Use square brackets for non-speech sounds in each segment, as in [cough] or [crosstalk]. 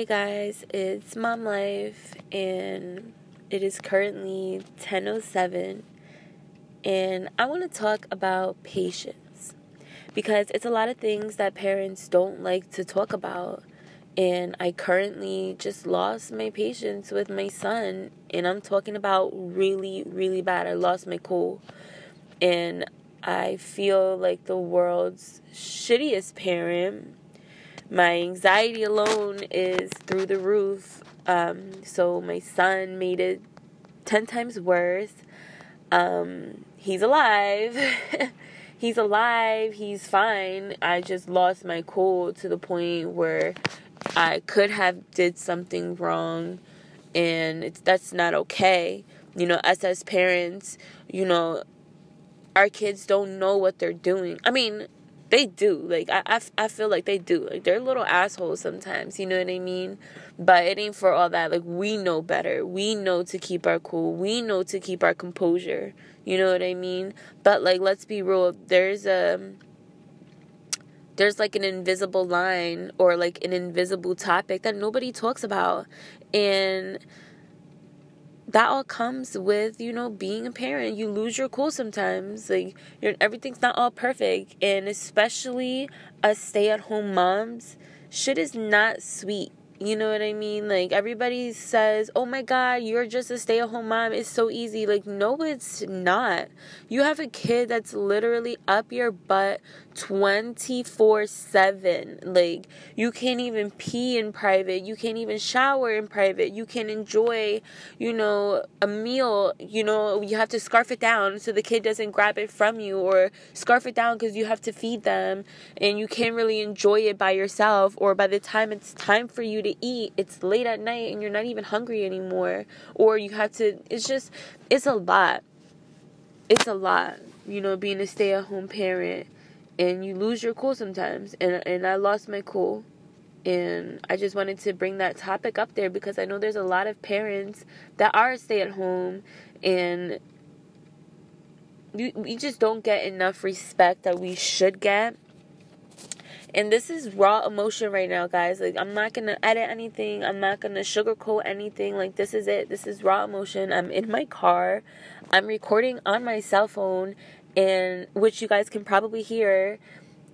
Hey guys, it's Mom Life and it is currently 10:07 and I want to talk about patience because it's a lot of things that parents don't like to talk about and I currently just lost my patience with my son and I'm talking about really really bad. I lost my cool and I feel like the world's shittiest parent my anxiety alone is through the roof. Um, so my son made it 10 times worse. Um, he's alive. [laughs] he's alive. He's fine. I just lost my cool to the point where I could have did something wrong and it's that's not okay. You know, us as parents, you know, our kids don't know what they're doing. I mean, they do like I, I, I feel like they do like they're little assholes sometimes you know what i mean? But it ain't for all that like we know better we know to keep our cool we know to keep our composure you know what i mean? But like let's be real there's a there's like an invisible line or like an invisible topic that nobody talks about. And that all comes with you know being a parent. You lose your cool sometimes like you're, everything's not all perfect and especially us stay-at-home moms shit is not sweet you know what I mean? Like everybody says, "Oh my god, you're just a stay-at-home mom. It's so easy." Like no, it's not. You have a kid that's literally up your butt 24/7. Like you can't even pee in private. You can't even shower in private. You can enjoy, you know, a meal, you know, you have to scarf it down so the kid doesn't grab it from you or scarf it down cuz you have to feed them and you can't really enjoy it by yourself or by the time it's time for you to to eat, it's late at night and you're not even hungry anymore. Or you have to, it's just, it's a lot. It's a lot, you know, being a stay at home parent. And you lose your cool sometimes. And, and I lost my cool. And I just wanted to bring that topic up there because I know there's a lot of parents that are stay at home and we, we just don't get enough respect that we should get and this is raw emotion right now, guys. Like, I'm not gonna edit anything, I'm not gonna sugarcoat anything. Like, this is it. This is raw emotion. I'm in my car, I'm recording on my cell phone, and which you guys can probably hear.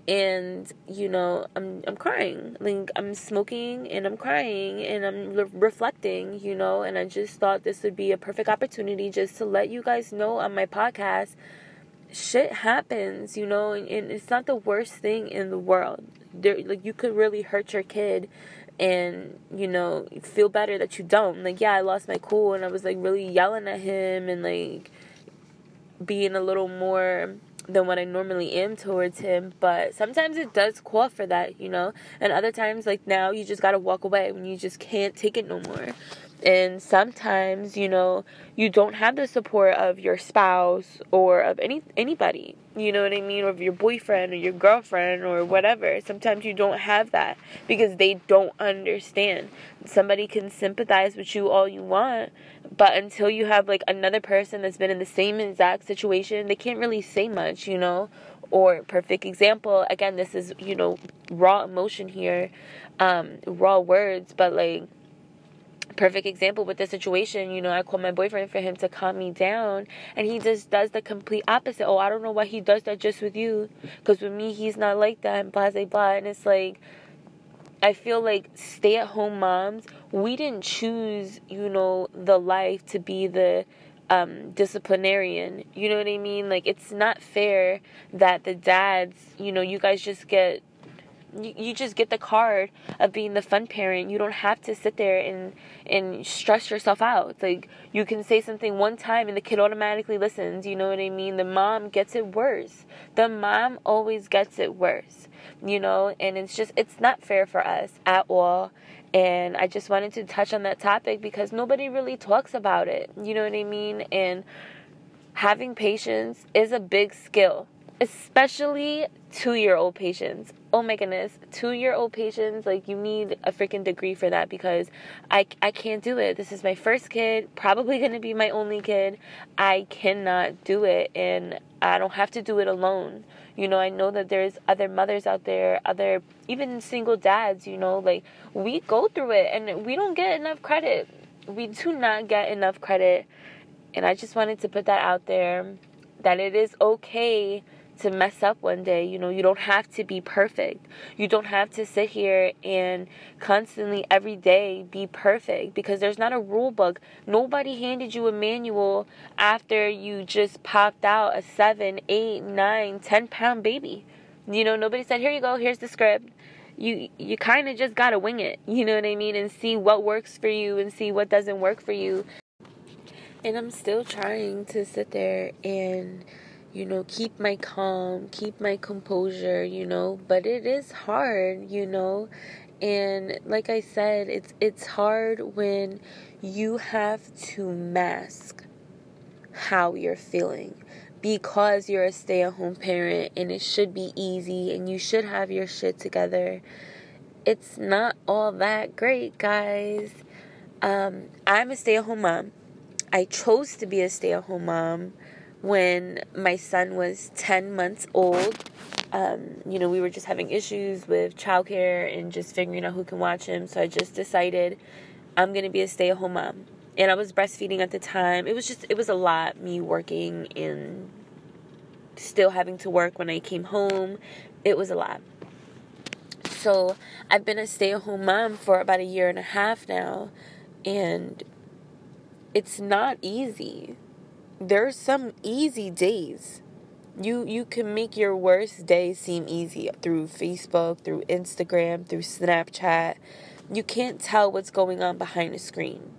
And you know, I'm I'm crying. Like I'm smoking and I'm crying and I'm re- reflecting. You know, and I just thought this would be a perfect opportunity just to let you guys know on my podcast shit happens, you know, and, and, it's not the worst thing in the world. There, like you could really hurt your kid, and you know feel better that you don't. Like yeah, I lost my cool, and I was like really yelling at him and like being a little more than what I normally am towards him. But sometimes it does call for that, you know, and other times like now you just gotta walk away when you just can't take it no more and sometimes you know you don't have the support of your spouse or of any anybody you know what i mean? Or of your boyfriend or your girlfriend or whatever. Sometimes you don't have that because they don't understand. Somebody can sympathize with you all you want but until you have like another person that's been in the same exact situation they can't really say much you know? Or perfect example again this is you know raw emotion here um raw words but like perfect example with the situation you know i called my boyfriend for him to calm me down and he just does the complete opposite oh i don't know why he does that just with you because with me he's not like that and blah blah blah and it's like i feel like stay at home moms we didn't choose you know the life to be the um, disciplinarian. You know what I mean? Like, it's not fair that the dads, you know, you guys just get you, just get the card of being the fun parent. You don't have to sit there and and stress yourself out. It's like you can say something one time and the kid automatically listens. You know what I mean? The mom gets it worse. The mom always gets it worse. You know, and it's just it's not fair for us at all. And I just wanted to touch on that topic because nobody really talks about it. You know what I mean? And having patience is a big skill especially two year old patients. Oh my goodness, two year old patients, like you need a freaking degree for that because I, I can't do it. This is my first kid, probably gonna be my only kid. I cannot do it. And I don't have to do it alone. You know, I know that there's other mothers out there, other even single dads, you know, like we go through it and we don't get enough credit. We do not get enough credit. And I just wanted to put that out there that it is okay to mess up one day. You know, you don't have to be perfect. You don't have to sit here and constantly every day be perfect because there's not a rule book. Nobody handed you a manual after you just popped out a seven, eight, nine, ten pound baby. You know, nobody said, Here you go, here's the script. You you kind of just gotta wing it, you know what I mean, and see what works for you and see what doesn't work for you. And I'm still trying to sit there and you know, keep my calm, keep my composure, you know, but it is hard, you know. And like I said, it's it's hard when you have to mask how you're feeling because you're a stay-at-home parent and it should be easy and you should have your shit together. It's not all that great, guys. Um, I'm a stay-at-home mom. I chose to be a stay-at-home mom when my son was 10 months old. Um, you know, we were just having issues with childcare and just figuring out who can watch him. So I just decided I'm going to be a stay at home mom. And I was breastfeeding at the time. It was just, it was a lot, me working and still having to work when I came home. It was a lot. So I've been a stay at home mom for about a year and a half now. And it's not easy there's some easy days. You you can make your worst day seem easy through Facebook, through Instagram, through Snapchat. You can't tell what's going on behind the screen.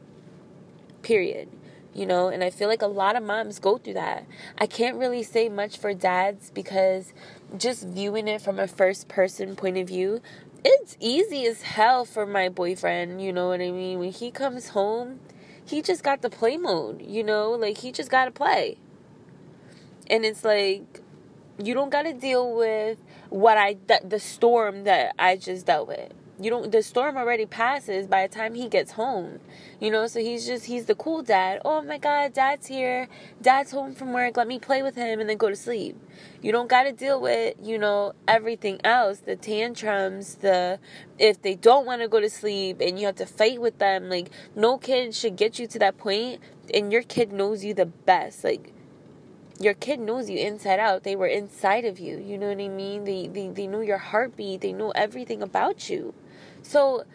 Period. You know, and I feel like a lot of moms go through that. I can't really say much for dads because just viewing it from a first person point of view, it's easy as hell for my boyfriend, you know what I mean? When he comes home, he just got the play mode, you know? Like he just got to play. And it's like you don't got to deal with what I the storm that I just dealt with you don't the storm already passes by the time he gets home you know so he's just he's the cool dad oh my god dad's here dad's home from work let me play with him and then go to sleep you don't got to deal with you know everything else the tantrums the if they don't want to go to sleep and you have to fight with them like no kid should get you to that point and your kid knows you the best like your kid knows you inside out. They were inside of you. You know what I mean? They, they, they know your heartbeat. They know everything about you. So,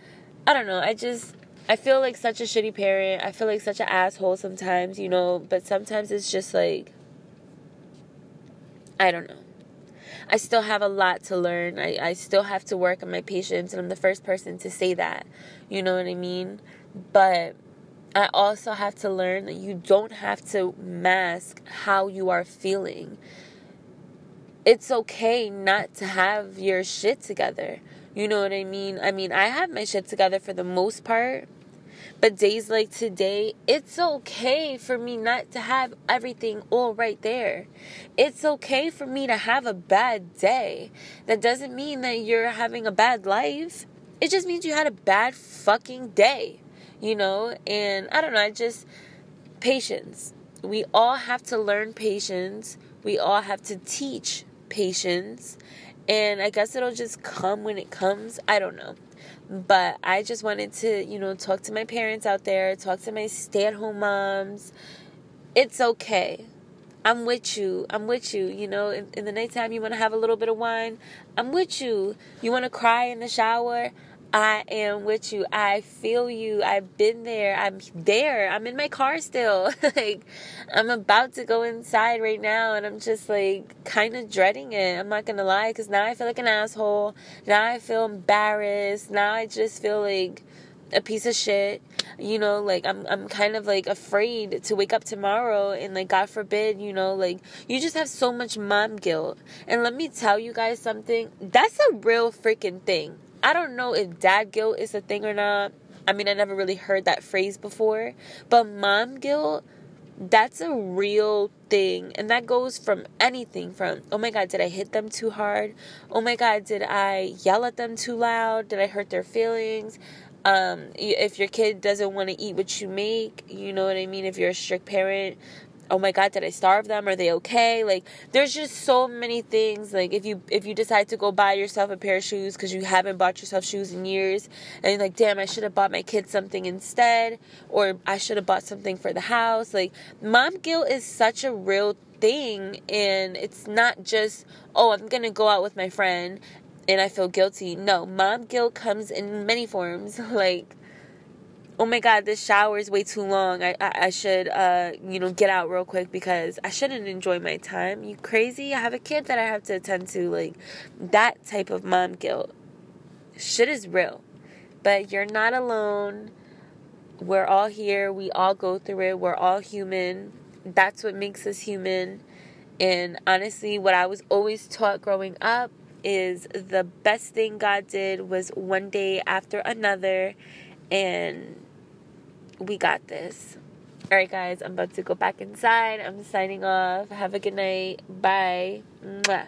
I don't know. I just I feel like such a shitty parent. I feel like such an asshole sometimes, you know, but sometimes it's just like I don't know. I still have a lot to learn. I, I still have to work on my patience, and I'm the first person to say that. You know what I mean? But I also have to learn that you don't have to mask how you are feeling. It's okay not to have your shit together. You know what I mean? I mean, I have my shit together for the most part. But days like today, it's okay for me not to have everything all right there. It's okay for me to have a bad day. That doesn't mean that you're having a bad life. It just means you had a bad fucking day, you know? And I don't know, I just, patience. We all have to learn patience. We all have to teach patience. And I guess it'll just come when it comes. I don't know. But I just wanted to, you know, talk to my parents out there, talk to my stay at home moms. It's okay. I'm with you. I'm with you. You know, in, in the nighttime, you want to have a little bit of wine. I'm with you. You want to cry in the shower. I am with you. I feel you. I've been there. I'm there. I'm in my car still. [laughs] like, I'm about to go inside right now, and I'm just like kind of dreading it. I'm not gonna lie, because now I feel like an asshole. Now I feel embarrassed. Now I just feel like a piece of shit. You know, like I'm I'm kind of like afraid to wake up tomorrow and like God forbid, you know, like you just have so much mom guilt. And let me tell you guys something. That's a real freaking thing. I don't know if dad guilt is a thing or not. I mean, I never really heard that phrase before, but mom guilt that's a real thing. And that goes from anything from oh my god did i hit them too hard? Oh my god did i yell at them too loud? Did i hurt their feelings? Um if your kid doesn't want to eat what you make you know what i mean? If you're a strict parent oh my god did i starve them? Are they okay? Like there's just so many things. Like if you if you decide to go buy yourself a pair of shoes because you haven't bought yourself shoes in years and like damn i should have bought my kids something instead or i should have bought something for the house like mom guilt is such a real thing and it's not just oh i'm gonna go out with my friend and i feel guilty. No mom guilt comes in many forms. [laughs] Like oh my god this shower is way too long. I i, I should uh you know get out real quick because i shouldn't enjoy my time. You crazy? I have a kid that i have to attend to like that type of mom guilt. Shit is real. But you're not alone. We're all here. We all go through it. We're all human. That's what makes us human. And honestly what i was always taught growing up is the best thing god did was one day after another and we got this. All right, guys, I'm about to go back inside. I'm signing off. Have a good night. Bye. Mwah.